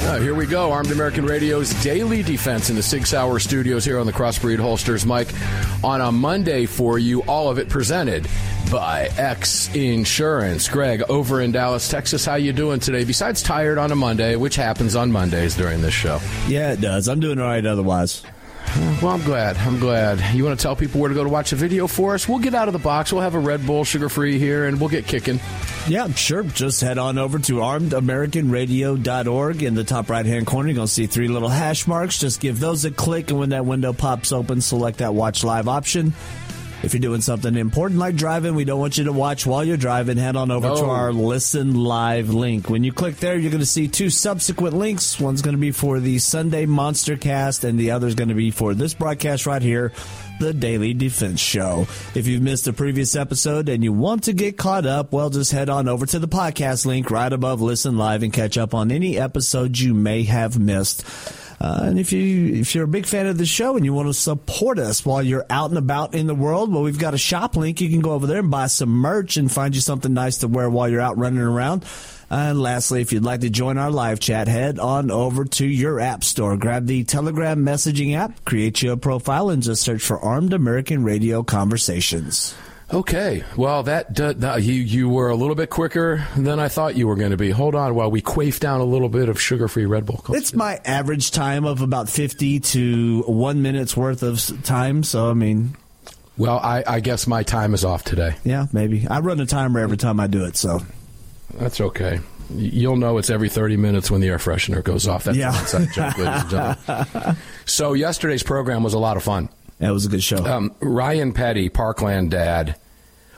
Uh, here we go. Armed American Radio's daily defense in the Sig Sauer studios here on the Crossbreed Holsters. mic, on a Monday for you, all of it presented by X Insurance. Greg, over in Dallas, Texas, how you doing today? Besides tired on a Monday, which happens on Mondays during this show. Yeah, it does. I'm doing all right otherwise. Well, I'm glad. I'm glad. You want to tell people where to go to watch the video for us? We'll get out of the box. We'll have a Red Bull sugar free here and we'll get kicking. Yeah, sure. Just head on over to armedamericanradio.org. In the top right hand corner, you're going to see three little hash marks. Just give those a click, and when that window pops open, select that watch live option. If you're doing something important like driving, we don't want you to watch while you're driving. Head on over No. to our Listen Live link. When you click there, you're going to see two subsequent links. One's going to be for the Sunday Monster Cast, and the other's going to be for this broadcast right here, the Daily Defense Show. If you've missed a previous episode and you want to get caught up, well, just head on over to the podcast link right above Listen Live and catch up on any episodes you may have missed. Uh, and if you if you're a big fan of the show and you want to support us while you're out and about in the world, well, we've got a shop link. You can go over there and buy some merch and find you something nice to wear while you're out running around. And lastly, if you'd like to join our live chat, head on over to your app store, grab the Telegram messaging app, create you a profile, and just search for Armed American Radio Conversations. Okay. Well, that, you you were a little bit quicker than I thought you were going to be. Hold on while we quaff down a little bit of sugar-free Red Bull. It's my average time of about 50 to one minute's worth of time. So, I mean, Well, I, I guess my time is off today. yeah, maybe. I run a timer every time I do it. So, That's okay. You'll know it's every 30 minutes when the air freshener goes off. That's Yeah. inside joke, ladies and gentlemen. So yesterday's program was a lot of fun. That was a good show. Um, Ryan Petty, Parkland dad,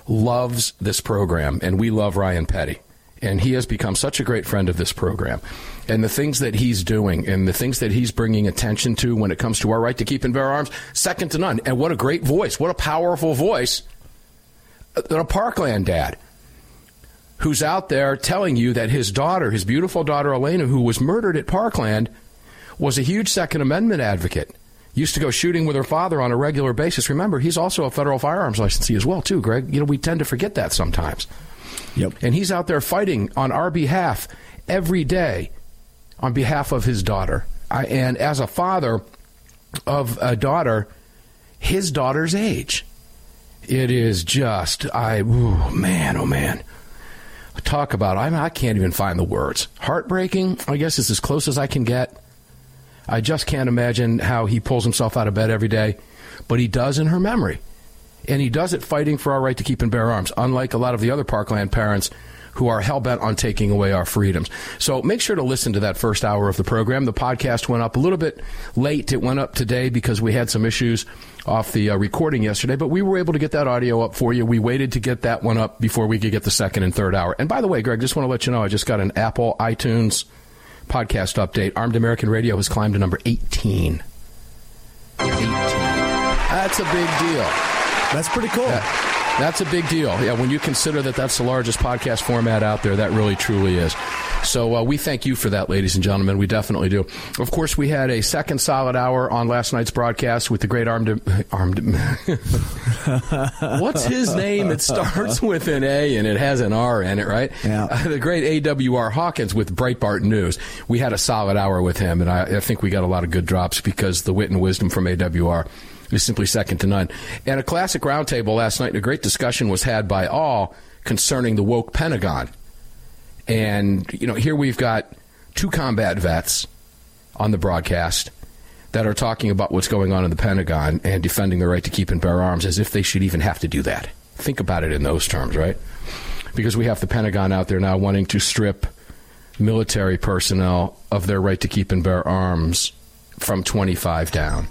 loves this program, and we love Ryan Petty. And he has become such a great friend of this program. And the things that he's doing and the things that he's bringing attention to when it comes to our right to keep and bear arms, second to none. And what a great voice. What a powerful voice. A a Parkland dad who's out there telling you that his daughter, his beautiful daughter Alaina, who was murdered at Parkland, was a huge Second Amendment advocate. Used to go shooting with her father on a regular basis. Remember, he's also a federal firearms licensee as well, too, Greg. You know, we tend to forget that sometimes. yep. And he's out there fighting on our behalf every day on behalf of his daughter. I, and as a father of a daughter, his daughter's age, it is just, I, ooh, man, oh man. Talk about, I, I can't even find the words. Heartbreaking, I guess, is as close as I can get. I just can't imagine how he pulls himself out of bed every day, but he does in her memory. And he does it fighting for our right to keep and bear arms, unlike a lot of the other Parkland parents who are hell bent on taking away our freedoms. So make sure to listen to that first hour of the program. The podcast went up a little bit late. It went up today because we had some issues off the uh, recording yesterday, but we were able to get that audio up for you. We waited to get that one up before we could get the second and third hour. And by the way, Greg, just want to let you know I just got an Apple iTunes podcast update. Armed American Radio has climbed to number 18. 18. That's a big deal. That's pretty cool. That- that's a big deal. Yeah, when you consider that that's the largest podcast format out there, that really truly is. So uh, we thank you for that, ladies and gentlemen. We definitely do. Of course, we had a second solid hour on last night's broadcast with the great armed armed. What's his name? It starts with an A and it has an R in it, right? Yeah. Uh, the great AWR Hawkins with Breitbart News. We had a solid hour with him, and I, I think we got a lot of good drops because the wit and wisdom from AWR is simply second to none. And a classic roundtable last night, a great discussion was had by all concerning the woke Pentagon. And, you know, here we've got two combat vets on the broadcast that are talking about what's going on in the Pentagon and defending the right to keep and bear arms as if they should even have to do that. Think about it in those terms, right? Because we have the Pentagon out there now wanting to strip military personnel of their right to keep and bear arms from 25 down.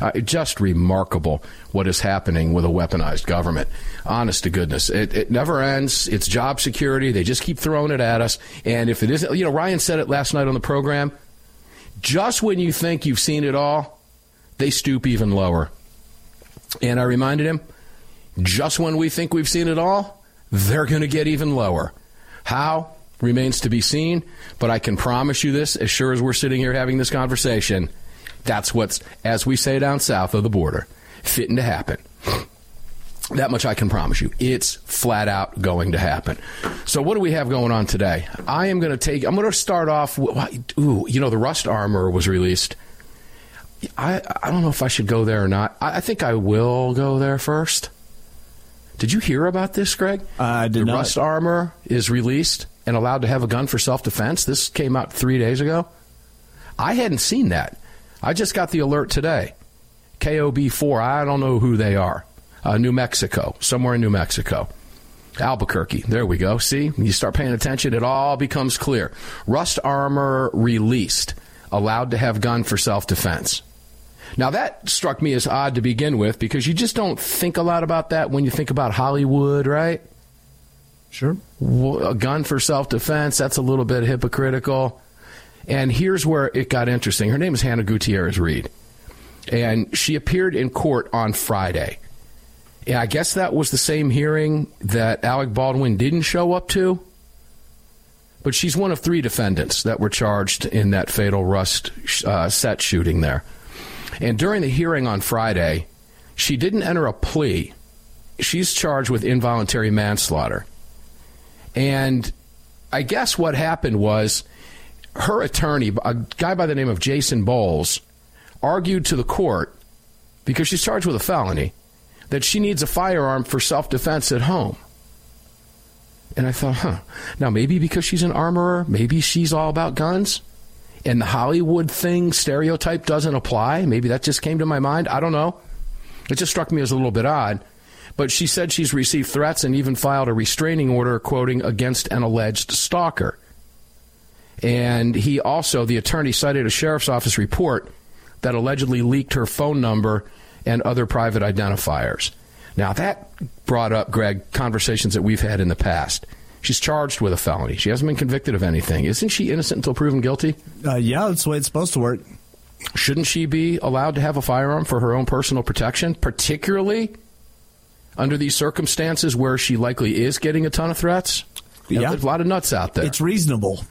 Uh, just remarkable what is happening with a weaponized government. Honest to goodness, it, it never ends. It's job security. They just keep throwing it at us. And if it isn't, you know, Ryan said it last night on the program. Just when you think you've seen it all, they stoop even lower. And I reminded him, just when we think we've seen it all, they're going to get even lower. How remains to be seen, but I can promise you this as sure as we're sitting here having this conversation that's what's, as we say down south of the border, fitting to happen. That much I can promise you. It's flat out going to happen. So, what do we have going on today? I am going to take, I'm going to start off, ooh, you know, the Rust Armor was released. I, I don't know if I should go there or not. I, I think I will go there first. Did you hear about this, Greg? I did the not. Rust Armor is released and allowed to have a gun for self defense. This came out three days ago. I hadn't seen that. I just got the alert today. KOB4, I don't know who they are. Uh, New Mexico, somewhere in New Mexico. Albuquerque. There we go. See, when you start paying attention, it all becomes clear. Rust armor released, allowed to have gun for self defense. Now, that struck me as odd to begin with because you just don't think a lot about that when you think about Hollywood, right? Sure. A gun for self defense, that's a little bit hypocritical. And here's where it got interesting. Her name is Hannah Gutierrez Reed. And she appeared in court on Friday. And I guess that was the same hearing that Alec Baldwin didn't show up to. But she's one of three defendants that were charged in that fatal Rust uh, set shooting there. And during the hearing on Friday, she didn't enter a plea. She's charged with involuntary manslaughter. And I guess what happened was her attorney, a guy by the name of Jason Bowles, argued to the court because she's charged with a felony that she needs a firearm for self defense at home. And I thought, huh, now maybe because she's an armorer, maybe she's all about guns, and the Hollywood thing stereotype doesn't apply. Maybe that just came to my mind. I don't know. It just struck me as a little bit odd. But she said she's received threats and even filed a restraining order, quoting, against an alleged stalker. And he also, the attorney, cited a sheriff's office report that allegedly leaked her phone number and other private identifiers. Now, that brought up, Greg, conversations that we've had in the past. She's charged with a felony. She hasn't been convicted of anything. Isn't she innocent until proven guilty? Uh, yeah, that's the way it's supposed to work. Shouldn't she be allowed to have a firearm for her own personal protection, particularly under these circumstances where she likely is getting a ton of threats? You know, yeah. There's a lot of nuts out there. It's reasonable.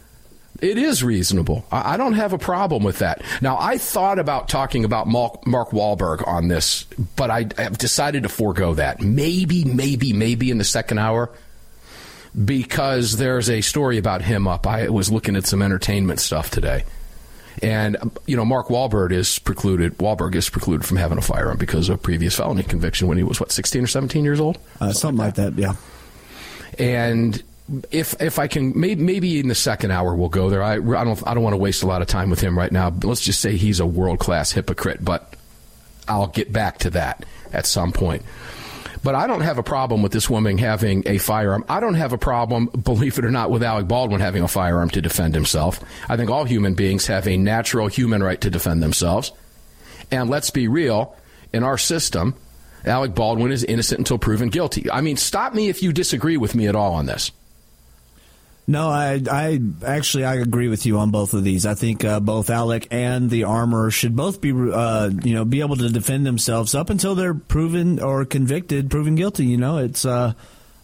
It is reasonable. I don't have a problem with that. Now, I thought about talking about Mark Wahlberg on this, but I have decided to forego that. Maybe, maybe, maybe in the second hour, because there's a story about him up. I was looking at some entertainment stuff today. And you know, Mark Wahlberg is precluded. Wahlberg is precluded from having a firearm because of previous felony conviction when he was what, sixteen or seventeen years old, uh, something, something like that. that. Yeah. And if if I can maybe, maybe in the second hour we'll go there. I, I don't I don't want to waste a lot of time with him right now. Let's just say he's a world class hypocrite. But I'll get back to that at some point. But I don't have a problem with this woman having a firearm. I don't have a problem, believe it or not, with Alec Baldwin having a firearm to defend himself. I think all human beings have a natural human right to defend themselves. And let's be real, in our system, Alec Baldwin is innocent until proven guilty. I mean, stop me if you disagree with me at all on this. No, I, I actually I agree with you on both of these. I think uh, both Alec and the armor should both be, uh, you know, be able to defend themselves up until they're proven or convicted, proven guilty. You know, it's uh,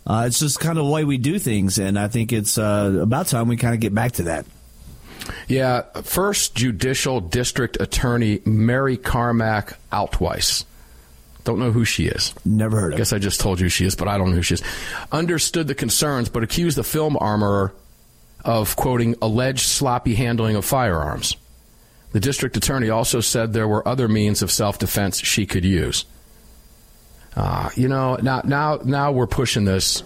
uh it's just kind of the way we do things, and I think it's uh, about time we kind of get back to that. Yeah, first judicial district attorney Mary Carmack Altwies. Don't know who she is. Never heard of. I guess I just told you she is, but I don't know who she is. Understood the concerns, but accused the film armorer of quoting alleged sloppy handling of firearms. The district attorney also said there were other means of self-defense she could use. Uh, you know, now now now we're pushing this.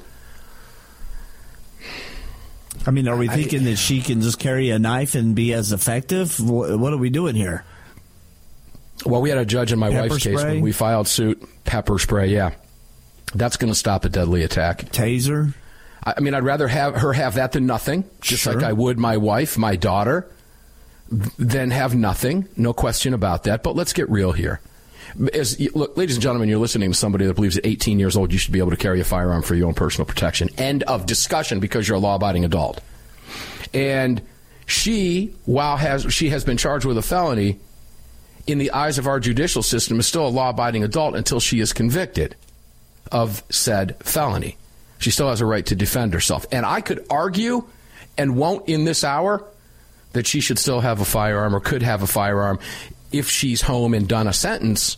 I mean, are we thinking I, that she can just carry a knife and be as effective? What are we doing here? Well, we had a judge in my pepper wife's spray? case when we filed suit. Pepper spray, yeah, that's going to stop a deadly attack. Taser. I mean, I'd rather have her have that than nothing, just Sure. like I would my wife, my daughter, than have nothing. No question about that. But let's get real here. As, look, ladies and gentlemen, you're listening to somebody that believes at 18 years old you should be able to carry a firearm for your own personal protection. End of discussion because you're a law-abiding adult. And she, while has she has been charged with a felony, in the eyes of our judicial system, is still a law-abiding adult until she is convicted of said felony. She still has a right to defend herself. And I could argue, and won't in this hour, that she should still have a firearm or could have a firearm if she's home and done a sentence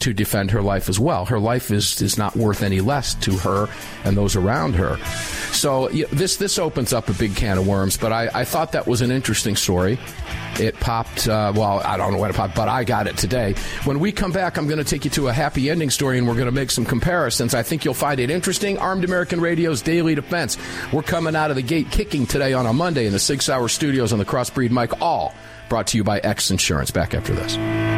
to defend her life as well. Her life is, is not worth any less to her and those around her. So this this opens up a big can of worms. But I, I thought that was an interesting story. It popped. Uh, well, I don't know when it popped, but I got it today. When we come back, I'm going to take you to a happy ending story, and we're going to make some comparisons. I think you'll find it interesting. Armed American Radio's Daily Defense. We're coming out of the gate kicking today on a Monday in the Sig Sauer Studios on the Crossbreed mic. All brought to you by X Insurance. Back after this.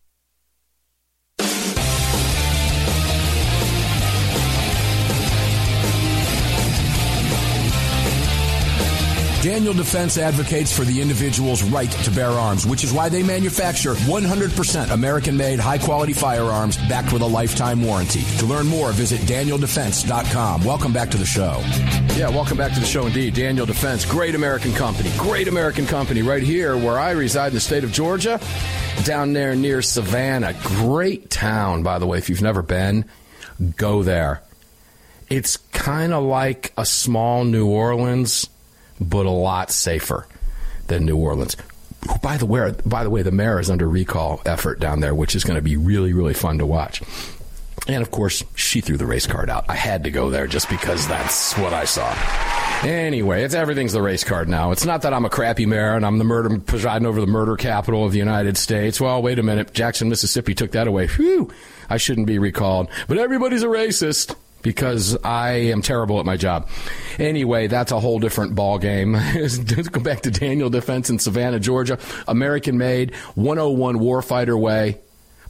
Daniel Defense advocates for the individual's right to bear arms, which is why they manufacture 100% American made, high quality firearms backed with a lifetime warranty. To learn more, visit DanielDefense.com. Welcome back to the show. Yeah, welcome back to the show indeed. Daniel Defense, great American company, great American company right here where I reside in the state of Georgia, down there near Savannah. Great town, by the way. If you've never been, go there. It's kind of like a small New Orleans but a lot safer than New Orleans. By the way, by the way, the mayor is under recall effort down there, which is going to be really, really fun to watch. And of course, she threw the race card out. I had to go there just because that's what I saw. Anyway, it's everything's the race card now. It's not that I'm a crappy mayor and I'm the murder presiding over the murder capital of the United States. Well, wait a minute. Jackson, Mississippi took that away. Whew. I shouldn't be recalled. But everybody's a racist because I am terrible at my job. Anyway, that's a whole different ball game. Go back to Daniel Defense in Savannah, Georgia. American made, 101 Warfighter Way,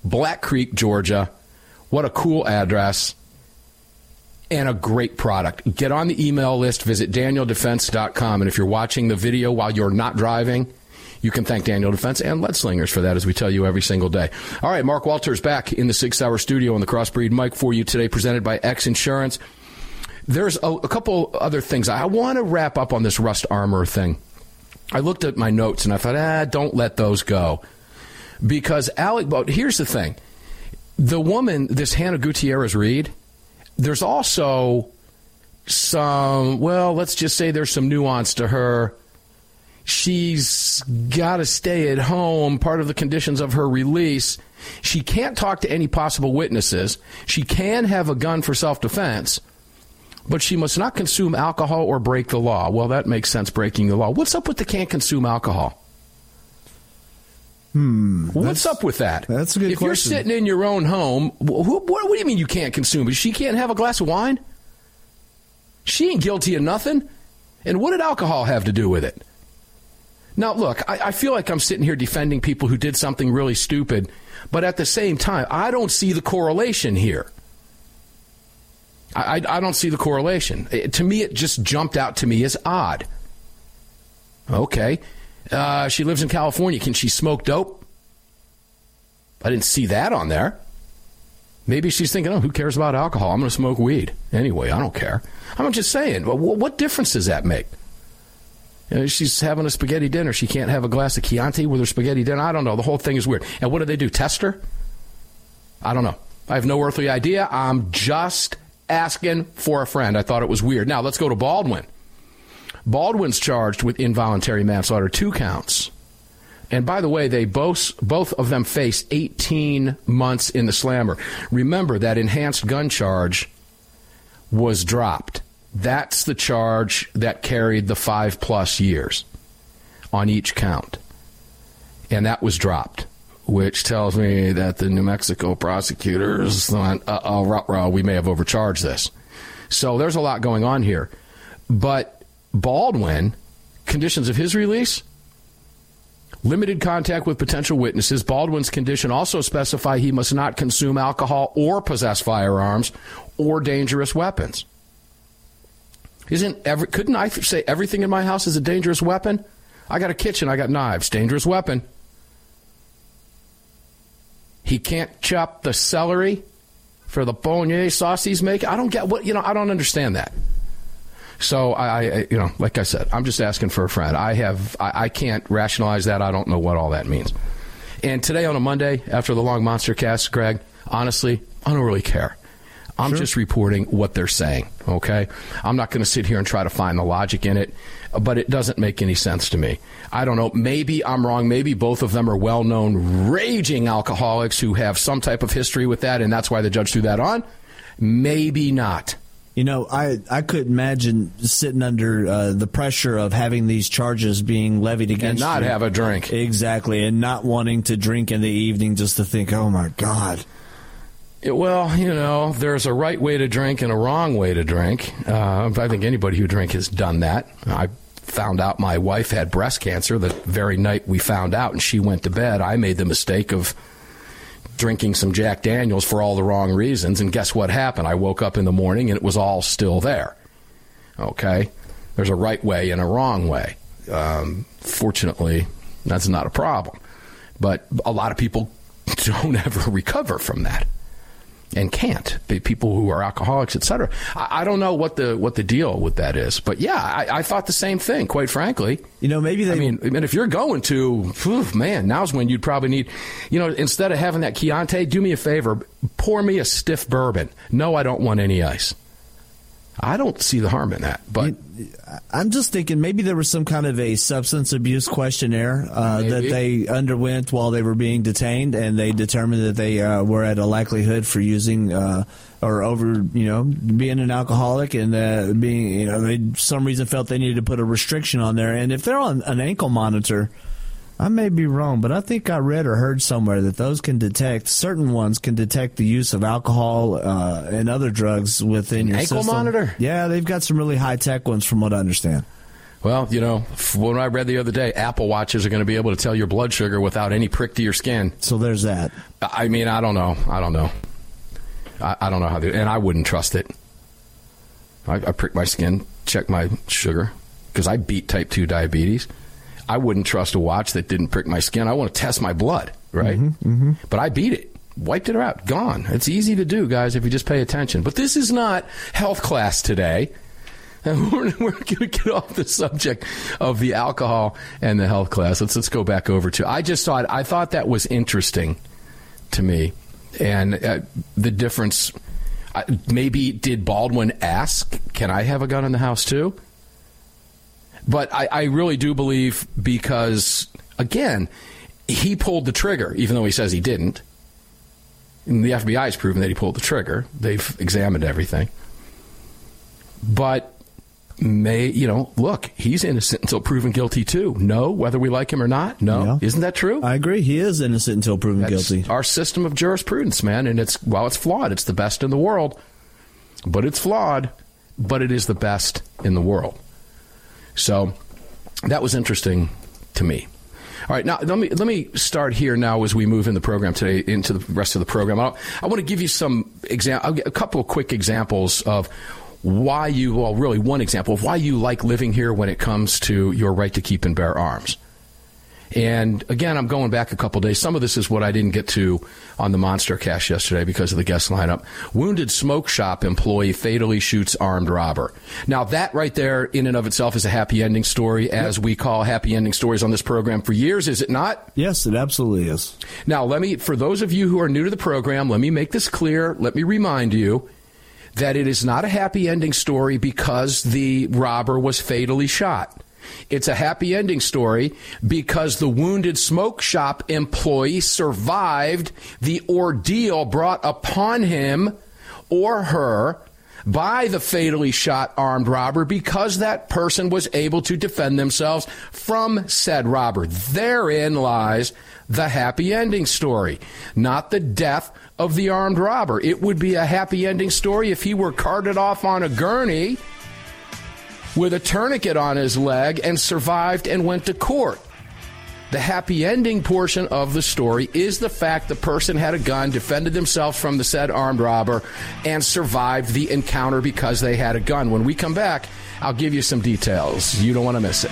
Black Creek, Georgia. What a cool address and a great product. Get on the email list, visit danieldefense.com. And if you're watching the video while you're not driving, you can thank Daniel Defense and Lead Slingers for that, as we tell you every single day. All right, Mark Walters back in the Sig Sauer studio on the Crossbreed mic for you today, presented by X Insurance. There's a, a couple other things. I want to wrap up on this Rust Armor thing. I looked at my notes and I thought, ah, don't let those go. Because Alec, but here's the thing. The woman, this Hannah Gutierrez Reed, there's also some, well, let's just say there's some nuance to her She's got to stay at home, part of the conditions of her release. She can't talk to any possible witnesses. She can have a gun for self defense, but she must not consume alcohol or break the law. Well, that makes sense, breaking the law. What's up with the can't consume alcohol? Hmm. What's up with that? That's a good if question. you're sitting in your own home, wh- wh- what, do you mean you can't consume it? She can't have a glass of wine? She ain't guilty of nothing. And what did alcohol have to do with it? Now, look, I, I, feel like I'm sitting here defending people who did something really stupid, but at the same time, I don't see the correlation here. I, I, I don't see the correlation. It, to me, it just jumped out to me as odd. Okay. Uh, she lives in California. Can she smoke dope? I didn't see that on there. Maybe she's thinking, oh, who cares about alcohol? I'm going to smoke weed. Anyway, I don't care. I'm just saying, well, what difference does that make? You know, she's having a spaghetti dinner. She can't have a glass of Chianti with her spaghetti dinner. I don't know. The whole thing is weird. And what do they do? Test her? I don't know. I have no earthly idea. I'm just asking for a friend. I thought it was weird. Now let's go to Baldwin. Baldwin's charged with involuntary manslaughter, two counts. And by the way, they both both of them face 18 months in the slammer. Remember that enhanced gun charge was dropped. That's the charge that carried the five plus years on each count. And that was dropped, which tells me that the New Mexico prosecutors thought, uh oh, we may have overcharged this. So there's a lot going on here. But Baldwin, conditions of his release, limited contact with potential witnesses. Baldwin's condition also specify he must not consume alcohol or possess firearms or dangerous weapons. Isn't every, couldn't I say everything in my house is a dangerous weapon? I got a kitchen, I got knives, dangerous weapon. He can't chop the celery for the bolognese sauce he's making. I don't get what you know. I don't understand that. So I, I you know, like I said, I'm just asking for a friend. I have, I, I can't rationalize that. I don't know what all that means. And today on a Monday, after the long monster cast, Greg, honestly, I don't really care. I'm Sure. just reporting what they're saying, okay? I'm not going to sit here and try to find the logic in it, but it doesn't make any sense to me. I don't know. Maybe I'm wrong. Maybe both of them are well known raging alcoholics who have some type of history with that, and that's why the judge threw that on. Maybe not. You know, I I could imagine sitting under uh, the pressure of having these charges being levied against And not you. have a drink. exactly, and not wanting to drink in the evening just to think, oh my god. Well, you know, there's a right way to drink and a wrong way to drink. Uh, I think anybody who drinks has done that. I found out my wife had breast cancer the very night we found out, and she went to bed. I made the mistake of drinking some Jack Daniels for all the wrong reasons, and guess what happened? I woke up in the morning and it was all still there. Okay? There's a right way and a wrong way. Um, fortunately, that's not a problem. But a lot of people don't ever recover from that and can't. Be- People who are alcoholics, etc. I, I don't know what the what the deal with that is, but yeah, I, I thought the same thing. Quite frankly, You know, maybe they I mean, I mean, if you're going to, phew, man, now's when you'd probably need, you know, instead of having that Chianti, do me a favor, pour me a stiff bourbon. No, I don't want any ice. I don't see the harm in that, but I'm just thinking maybe there was some kind of a substance abuse questionnaire uh, that they underwent while they were being detained, and they determined that they uh, were at a likelihood for using uh, or over, you know, being an alcoholic, and uh, being, you know, they some reason felt they needed to put a restriction on there. And if they're on an ankle monitor, I may be wrong, but I think I read or heard somewhere that those can detect certain ones can detect the use of alcohol uh, and other drugs within your ankle system. monitor? Yeah, they've got some really high tech ones, from what I understand. well, you know, when I read the other day, Apple Watches are going to be able to tell your blood sugar without any prick to your skin. So there's that. I mean, I don't know. I don't know. I, I don't know how to, and I wouldn't trust it. I, I prick my skin, check my sugar, because I beat type 2 diabetes. I wouldn't trust a watch that didn't prick my skin. I want to test my blood, right? Mm-hmm, But I beat it. Wiped it out. Gone. It's easy to do, guys, if you just pay attention. But this is not health class today. And we're, we're going to get off the subject of the alcohol and the health class. Let's let's go back over to. I just thought I thought that was interesting to me, and uh, the difference. Uh, maybe did Baldwin ask, "Can I have a gun in the house too?" But I, I really do believe because again, he pulled the trigger, even though he says he didn't. And the FBI has proven that he pulled the trigger. They've examined everything. But may you know, look, he's innocent until proven guilty too. No, whether we like him or not. No, Yeah. isn't that true? I agree. He is innocent until proven That's guilty. Our system of jurisprudence, man, and it's while it's flawed, it's the best in the world. But it's flawed, but it is the best in the world. So that was interesting to me. All right, now let me let me start here now as we move in the program today into the rest of the program. I, I want to give you some exam- I'll get a couple of quick examples of why you well really one example of why you like living here when it comes to your right to keep and bear arms. And again, I'm going back a couple days. Some of this is what I didn't get to on the Monster Cast yesterday because of the guest lineup. Wounded smoke shop employee fatally shoots armed robber. Now, that right there, in and of itself, is a happy ending story, as we call happy ending stories on this program for years, is it not? Yes, it absolutely is. Now, let me, for those of you who are new to the program, let me make this clear. Let me remind you that it is not a happy ending story because the robber was fatally shot. It's a happy ending story because the wounded smoke shop employee survived the ordeal brought upon him or her by the fatally shot armed robber because that person was able to defend themselves from said robber. Therein lies the happy ending story, not the death of the armed robber. It would be a happy ending story if he were carted off on a gurney with a tourniquet on his leg and survived and went to court. The happy ending portion of the story is the fact the person had a gun, defended themselves from the said armed robber, and survived the encounter because they had a gun. When we come back, I'll give you some details. You don't want to miss it.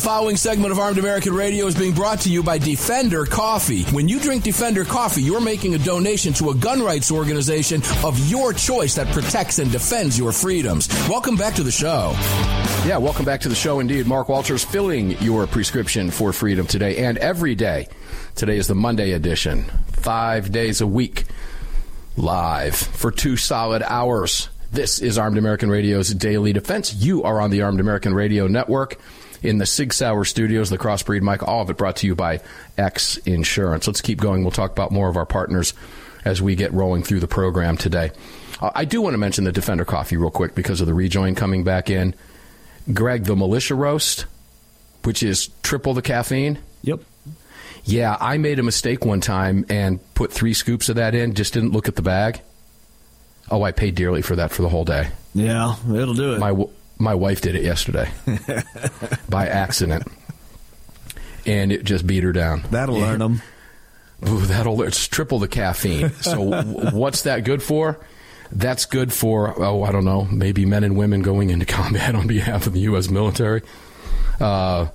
The following segment of Armed American Radio is being brought to you by Defender Coffee. When you drink Defender Coffee, you're making a donation to a gun rights organization of your choice that protects and defends your freedoms. Welcome back to the show. Yeah, welcome back to the show indeed. Mark Walters filling your prescription for freedom today and every day. Today is the Monday edition, five days a week, live for two solid hours. This is Armed American Radio's Daily Defense. You are on the Armed American Radio Network in the Sig Sauer studios, the Crossbreed mic, all of it brought to you by X Insurance. Let's keep going. We'll talk about more of our partners as we get rolling through the program today. Uh, I do want to mention the Defender Coffee real quick because of the rejoin coming back in. Greg, the Militia Roast, which is triple the caffeine. Yep. Yeah, I made a mistake one time and put three scoops of that in, just didn't look at the bag. Oh, I paid dearly for that for the whole day. Yeah, it'll do it. My my wife did it yesterday by accident, and it just beat her down. That'll learn them. Ooh, that'll it's triple the caffeine. So w- what's that good for? That's good for oh I don't know maybe men and women going into combat on behalf of the U.S. military. Uh,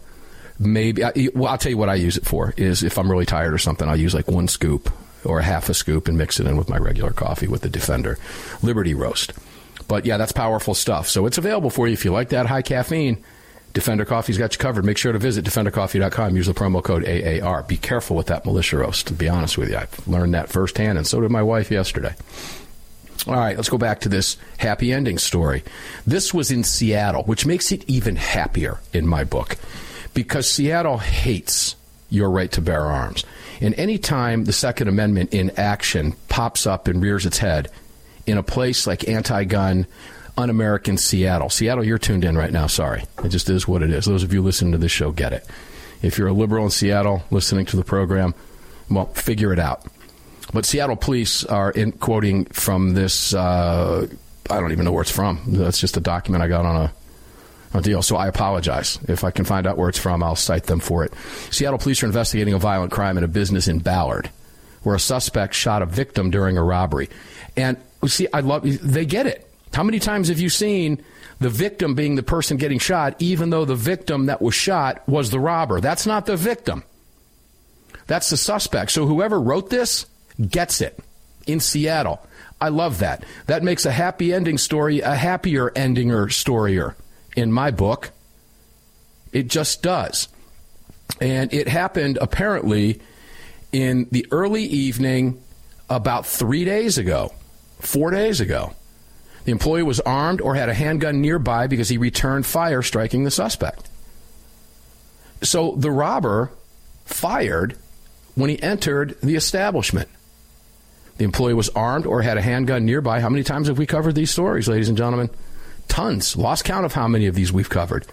maybe I, well I'll tell you what I use it for is if I'm really tired or something I'll use like one scoop or a half a scoop and mix it in with my regular coffee with the Defender Liberty Roast. But yeah, that's powerful stuff. So it's available for you if you like that high caffeine. Defender Coffee's got you covered. Make sure to visit defendercoffee.com. Use the promo code AAR. Be careful with that militia roast, to be honest with you. I've learned that firsthand, and so did my wife yesterday. All right, let's go back to this happy ending story. This was in Seattle, which makes it even happier in my book because Seattle hates your right to bear arms. And any time the Second Amendment in action pops up and rears its head in a place like anti gun, un American Seattle, Seattle, you're tuned in right now. Sorry. It just is what it is. Those of you listening to this show get it. If you're a liberal in Seattle listening to the program, well, figure it out. But Seattle police are in quoting from this. Uh, I don't even know where it's from. That's just a document I got on a, deal. So I apologize. If I can find out where it's from, I'll cite them for it. Seattle police are investigating a violent crime in a business in Ballard, where a suspect shot a victim during a robbery. And see, I love. They get it. How many times have you seen the victim being the person getting shot, even though the victim that was shot was the robber? That's not the victim. That's the suspect. So whoever wrote this gets it in Seattle. I love that. That makes a happy ending story a happier endinger storier in my book. It just does. And it happened apparently in the early evening about three days ago, four days ago. The employee was armed or had a handgun nearby because he returned fire, striking the suspect. So the robber fired when he entered the establishment. The employee was armed or had a handgun nearby. How many times have we covered these stories, ladies and gentlemen? Tons. Lost count of how many of these we've covered.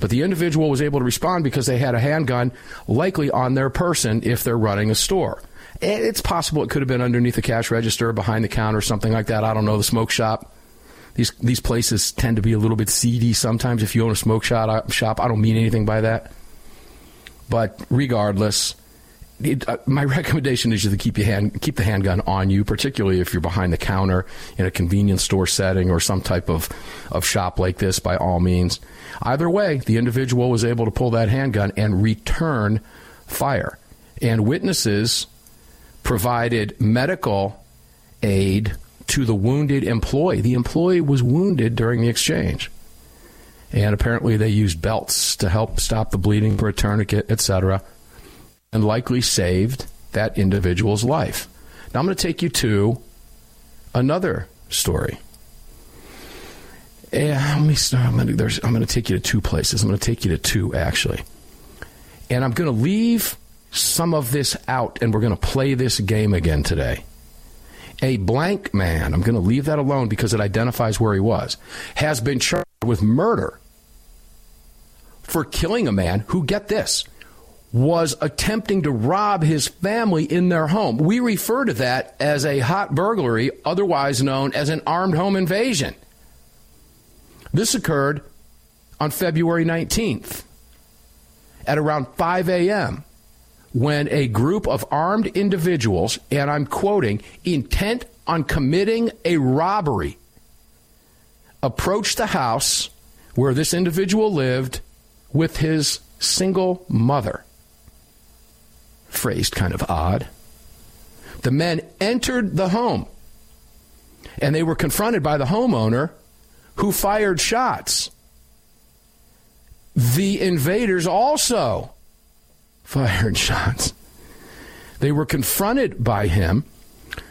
But the individual was able to respond because they had a handgun likely on their person if they're running a store. And It's possible it could have been underneath the cash register, behind the counter, something like that. I don't know. The smoke shop. These these places tend to be a little bit seedy sometimes. If you own a smoke shop, shop, I don't mean anything by that. But regardless, it, uh, my recommendation is to keep your hand keep the handgun on you, particularly if you're behind the counter in a convenience store setting or some type of, of shop like this. By all means, either way, the individual was able to pull that handgun and return fire, and witnesses provided medical aid to the wounded employee. The employee was wounded during the exchange. And apparently they used belts to help stop the bleeding for a tourniquet, etc and likely saved that individual's life. Now I'm going to take you to another story. Yeah, let me start. I'm going, to, I'm going to take you to two places. I'm going to take you to two, actually. And I'm going to leave some of this out, and we're going to play this game again today. A blank man, I'm going to leave that alone because it identifies where he was, has been charged with murder for killing a man who, get this, was attempting to rob his family in their home. We refer to that as a hot burglary, otherwise known as an armed home invasion. This occurred on February 19th at around 5 a.m. when a group of armed individuals, and I'm quoting, intent on committing a robbery, approached the house where this individual lived with his single mother phrased kind of odd. The men entered the home and they were confronted by the homeowner who fired shots. The invaders also fired shots. They were confronted by him.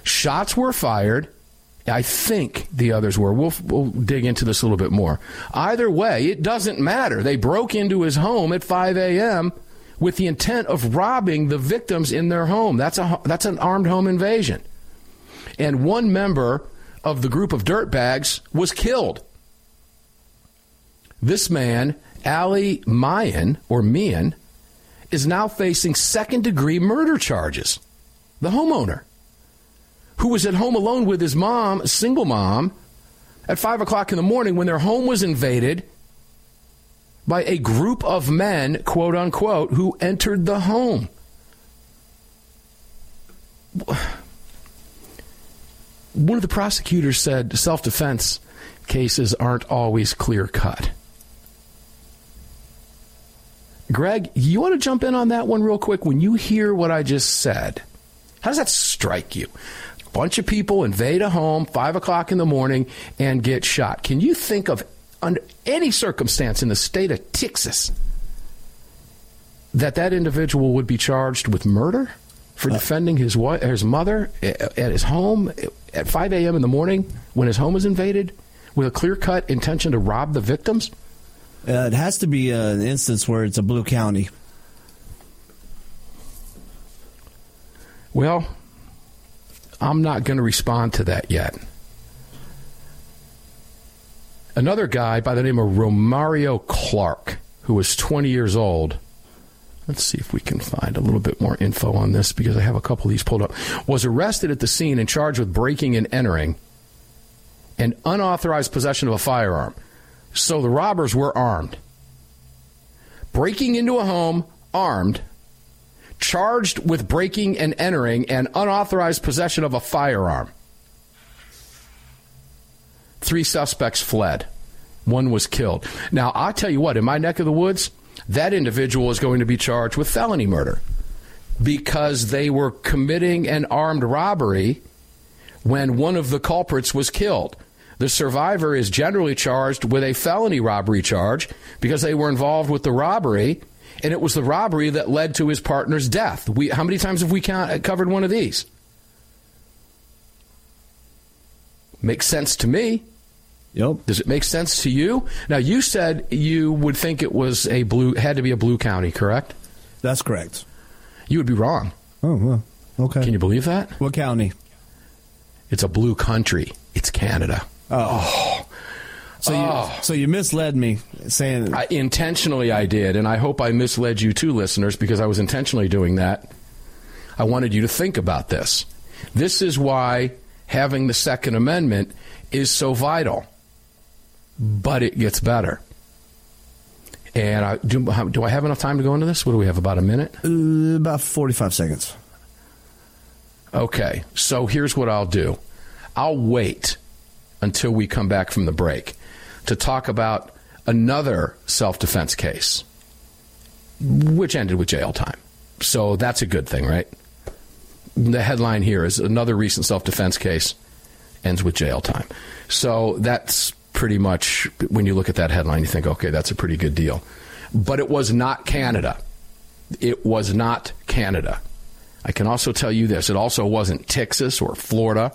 Shots were fired. I think the others were. We'll, we'll dig into this a little bit more. Either way, it doesn't matter. They broke into his home at 5 a.m with the intent of robbing the victims in their home. That's a that's an armed home invasion. And one member of the group of dirtbags was killed. This man, Ali Mayan or Mian, is now facing second degree murder charges. The homeowner, who was at home alone with his mom, single mom, at 5 o'clock in the morning when their home was invaded by a group of men, quote unquote, who entered the home. One of the prosecutors said self defense cases aren't always clear cut. Greg, you want to jump in on that one real quick? When you hear what I just said, how does that strike you? A bunch of people invade a home, 5 o'clock in the morning, and get shot. Can you think of, under any circumstance in the state of Texas, that that individual would be charged with murder for uh. defending his wife, his mother eh, eh, at his home eh, at 5 a.m. in the morning when his home was invaded with a clear cut intention to rob the victims? Uh, it has to be an instance where it's a blue county. Well, I'm not going to respond to that yet. Another guy by the name of Romario Clark, who was 20 years old. Let's see if we can find a little bit more info on this because I have a couple of these pulled up. Was arrested at the scene and charged with breaking and entering and unauthorized possession of a firearm. So the robbers were armed. Breaking into a home armed, charged with breaking and entering and unauthorized possession of a firearm. Three suspects fled. One was killed. Now, I'll tell you what, in my neck of the woods, that individual is going to be charged with felony murder because they were committing an armed robbery when one of the culprits was killed. The survivor is generally charged with a felony robbery charge because they were involved with the robbery, and it was the robbery that led to his partner's death. We, how many times have we count, covered one of these? Makes sense to me. Yep. Does it make sense to you? Now you said you would think it was a blue had to be a blue county, correct? That's correct. You would be wrong. Oh, well, okay. Can you believe that? What county? It's a blue country. It's Canada. Oh. So you, Oh. so you misled me saying I, intentionally, I did, and I hope I misled you too, listeners, because I was intentionally doing that. I wanted you to think about this. This is why having the Second Amendment is so vital, but it gets better. And I, do, do I have enough time to go into this? What do we have? About a minute? uh, about 45 seconds. Okay, so here's what I'll do I'll wait until we come back from the break to talk about another self defense case, which ended with jail time. So that's a good thing, right? The headline here is another recent self defense case ends with jail time. So that's pretty much, when you look at that headline, you think, okay, that's a pretty good deal. But it was not Canada. It was not Canada. I can also tell you this it also wasn't Texas or Florida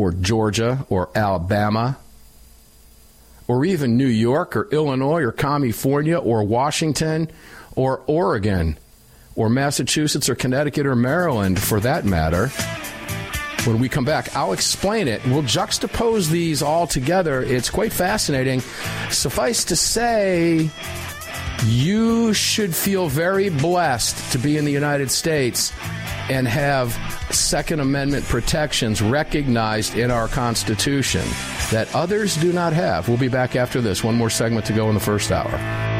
or Georgia or Alabama or even New York or Illinois or California or Washington or Oregon or Massachusetts or Connecticut or Maryland for that matter. When we come back, I'll explain it. We'll juxtapose these all together. It's quite fascinating. Suffice to say, you should feel very blessed to be in the United States and have Second Amendment protections recognized in our Constitution that others do not have. We'll be back after this. One more segment to go in the first hour.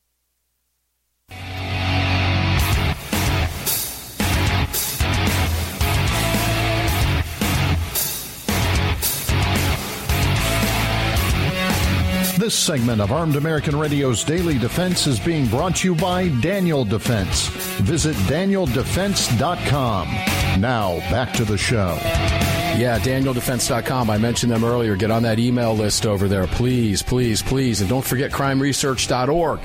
This segment of Armed American Radio's Daily Defense is being brought to you by Daniel Defense. Visit danieldefense.com. Now, back to the show. Yeah, DanielDefense.com. I mentioned them earlier. Get on that email list over there, please, please, please. And don't forget crimeresearch.org.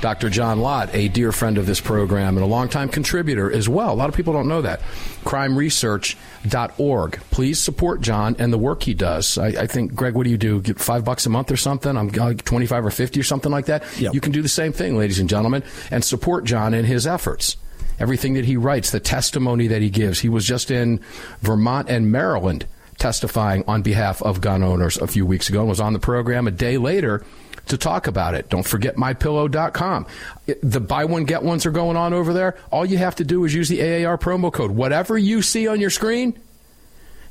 Dr. John Lott, a dear friend of this program and a longtime contributor as well. A lot of people don't know that. Crimeresearch.org. Please support John and the work he does. I, I think, Greg, what do you do? Get five bucks a month or something? I'm like 25 or 50 or something like that. Yep. You can do the same thing, ladies and gentlemen, and support John in his efforts. Everything that he writes, the testimony that he gives. He was just in Vermont and Maryland testifying on behalf of gun owners a few weeks ago and was on the program a day later to talk about it. Don't forget mypillow.com. The buy one get ones are going on over there. All you have to do is use the AAR promo code. Whatever you see on your screen,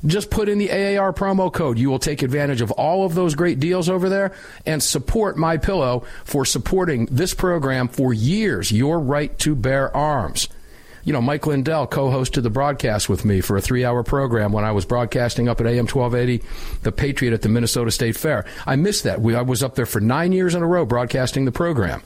just put in the AAR promo code. You will take advantage of all of those great deals over there and support My Pillow for supporting this program for years. Your right to bear arms you know, Mike Lindell co-hosted the broadcast with me for a three-hour program when I was broadcasting up at AM 1280, The Patriot at the Minnesota State Fair. I missed that. We, I was up there for nine years in a row broadcasting the program.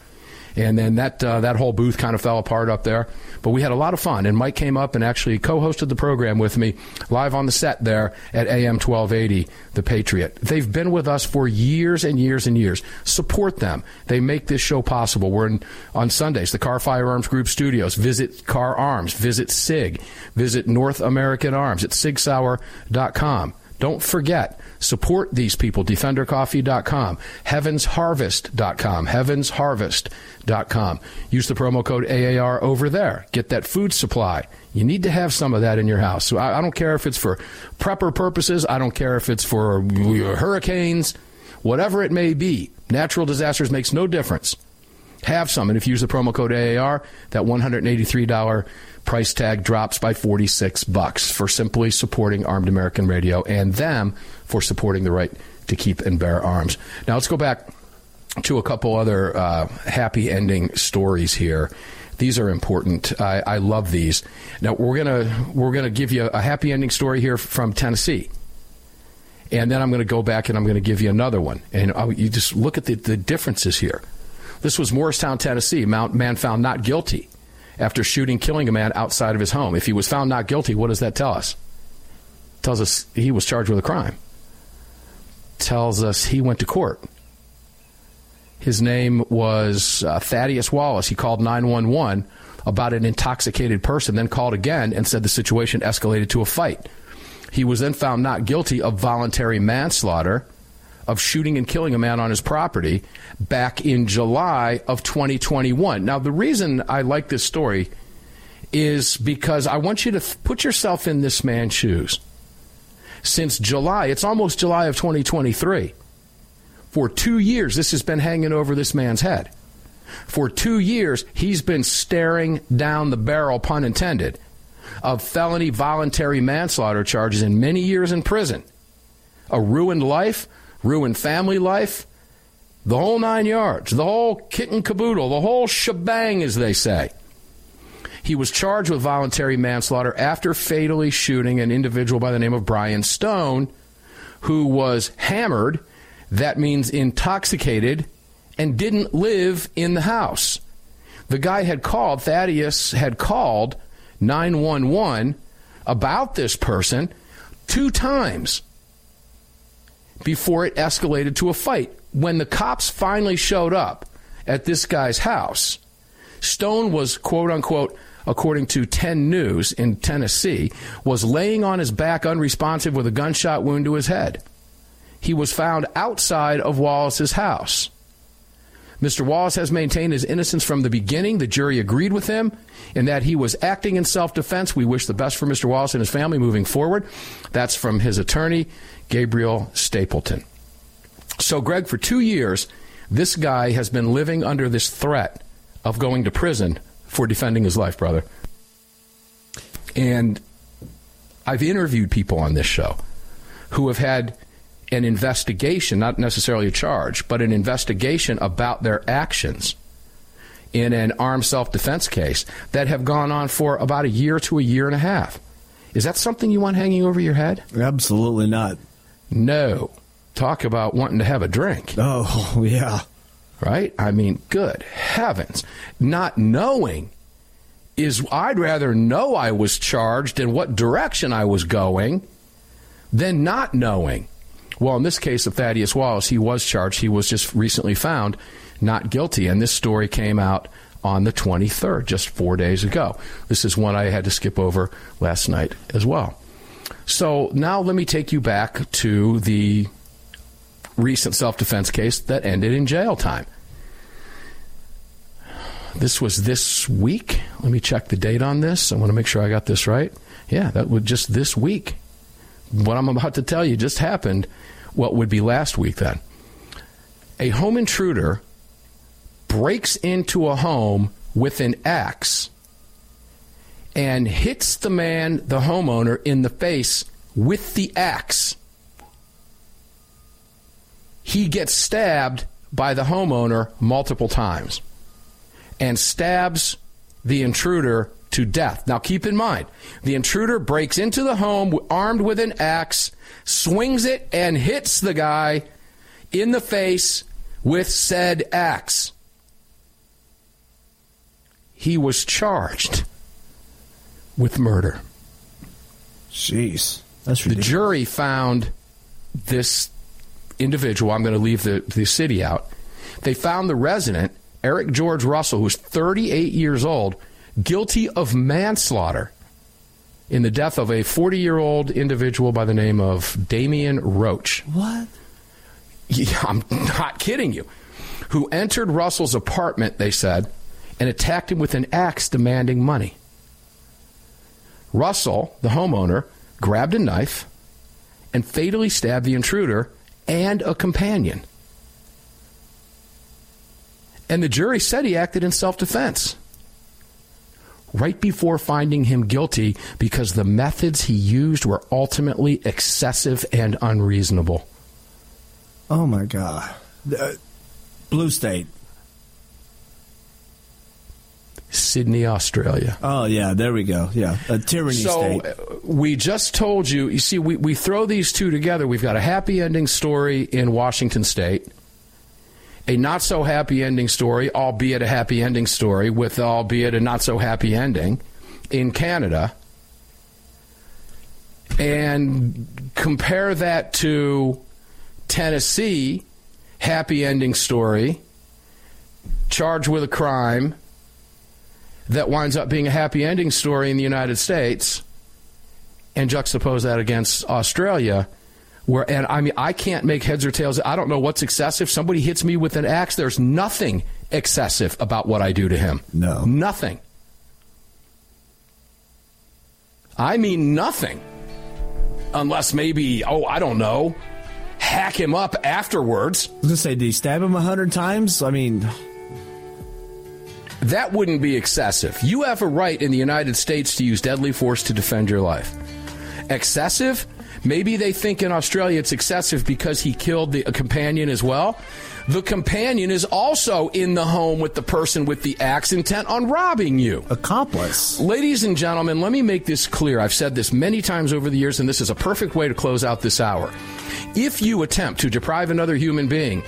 And then that uh, that whole booth kind of fell apart up there. But we had a lot of fun, and Mike came up and actually co-hosted the program with me live on the set there at AM 1280, The Patriot. They've been with us for years and years and years. Support them; they make this show possible. We're in, on Sundays, the Kahr Firearms Group studios. Visit Kahr Arms, visit SIG, visit North American Arms at sigsauer.com. Don't forget, support these people. DefenderCoffee.com, HeavensHarvest.com, HeavensHarvest.com. Use the promo code AAR over there. Get that food supply. You need to have some of that in your house. So I, I don't care if it's for prepper purposes. I don't care if it's for hurricanes, whatever it may be. Natural disasters makes no difference. Have some, and if you use the promo code AAR, that $183 price tag drops by 46 bucks for simply supporting Armed American Radio and them for supporting the right to keep and bear arms. Now let's go back to a couple other uh, happy ending stories here. These are important. I, I love these. Now we're gonna we're gonna give you a happy ending story here from Tennessee, and then I'm going to go back and I'm going to give you another one. And I'll, you just look at the, the differences here. This was Morristown, Tennessee. Mount man found not guilty after shooting, killing a man outside of his home. If he was found not guilty, what does that tell us? tells us he was charged with a crime. Tells us he went to court. His name was uh, Thaddeus Wallace. He called 911 about an intoxicated person, then called again and said the situation escalated to a fight. He was then found not guilty of voluntary manslaughter of shooting and killing a man on his property back in July of 2021. Now, the reason I like this story is because I want you to put yourself in this man's shoes. Since July, it's almost July of 2023. For two years, this has been hanging over this man's head. For two years, he's been staring down the barrel, pun intended, of felony voluntary manslaughter charges and many years in prison. A ruined life, ruined family life, the whole nine yards, the whole kit and caboodle, the whole shebang, as they say. He was charged with voluntary manslaughter after fatally shooting an individual by the name of Brian Stone, who was hammered, that means intoxicated, and didn't live in the house. The guy had called, Thaddeus had called 911 about this person two times before it escalated to a fight. When the cops finally showed up at this guy's house, Stone was, quote unquote, according to 10 News in Tennessee, was laying on his back unresponsive with a gunshot wound to his head. He was found outside of Wallace's house. Mr. Wallace has maintained his innocence from the beginning. The jury agreed with him in that he was acting in self defense. We wish the best for Mr. Wallace and his family moving forward. That's from his attorney, Gabriel Stapleton. So, Greg, for two years, this guy has been living under this threat of going to prison for defending his life, brother. And I've interviewed people on this show who have had an investigation, not necessarily a charge, but an investigation about their actions in an armed self defense case that have gone on for about a year to a year and a half. Is that something you want hanging over your head? Absolutely not. No. Talk about wanting to have a drink. Oh, yeah. Right? I mean, good heavens. Not knowing is, I'd rather know I was charged and what direction I was going than not knowing. Well, in this case of Thaddeus Wallace, he was charged. He was just recently found not guilty. And this story came out on the 23rd, just four days ago. This is one I had to skip over last night as well. So now let me take you back to the recent self defense case that ended in jail time. This was this week. Let me check the date on this. I want to make sure I got this right. Yeah, that was just this week. What I'm about to tell you just happened, what would be last week then. A home intruder breaks into a home with an axe and hits the man, the homeowner, in the face with the axe. He gets stabbed by the homeowner multiple times and stabs the intruder to death. Now, keep in mind, the intruder breaks into the home armed with an axe, swings it, and hits the guy in the face with said axe. he was charged with murder. Jeez. That's the jury found this individual. I'm going to leave the, the city out. They found the resident, Eric George Russell, who's 38 years old, guilty of manslaughter in the death of a 40 year old individual by the name of Damien Roach. What? Yeah, I'm not kidding you. Who entered Russell's apartment, they said, and attacked him with an axe demanding money. Russell, the homeowner, grabbed a knife and fatally stabbed the intruder and a companion. And the jury said he acted in self defense right before finding him guilty because the methods he used were ultimately excessive and unreasonable. Oh my God. Uh, Blue State. Sydney, Australia. Oh yeah, there we go. Yeah, a tyranny so state. uh, we just told you. You see, we, we throw these two together. We've got a happy ending story in Washington State, a not so happy ending story, albeit a happy ending story, with albeit a not so happy ending in Canada, and compare that to Tennessee, happy ending story, charged with a crime that winds up being a happy ending story in the United States and juxtapose that against Australia where and I mean I can't make heads or tails I don't know what's excessive somebody hits me with an axe there's nothing excessive about what I do to him no nothing I mean nothing unless maybe oh I don't know hack him up afterwards I was gonna say, did he stab him a hundred times? I mean, that wouldn't be excessive. You have a right in the United States to use deadly force to defend your life. Excessive? Maybe they think in Australia it's excessive because he killed the, a companion as well. The companion is also in the home with the person with the axe intent on robbing you. Accomplice. Ladies and gentlemen, let me make this clear. I've said this many times over the years, and this is a perfect way to close out this hour. If you attempt to deprive another human being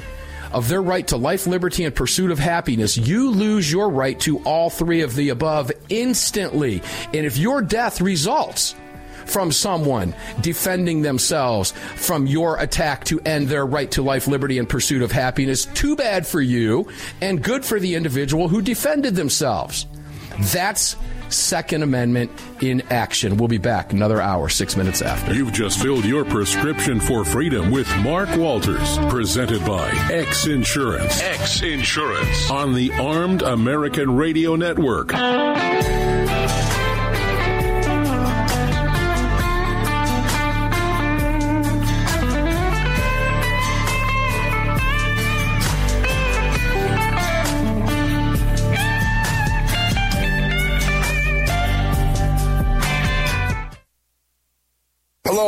of their right to life, liberty, and pursuit of happiness, you lose your right to all three of the above instantly. And if your death results from someone defending themselves from your attack to end their right to life, liberty, and pursuit of happiness, too bad for you and good for the individual who defended themselves. That's Second Amendment in action. We'll be back another hour, six minutes after. You've just filled your prescription for freedom with Mark Walters, presented by X Insurance. X Insurance on the Armed American Radio Network.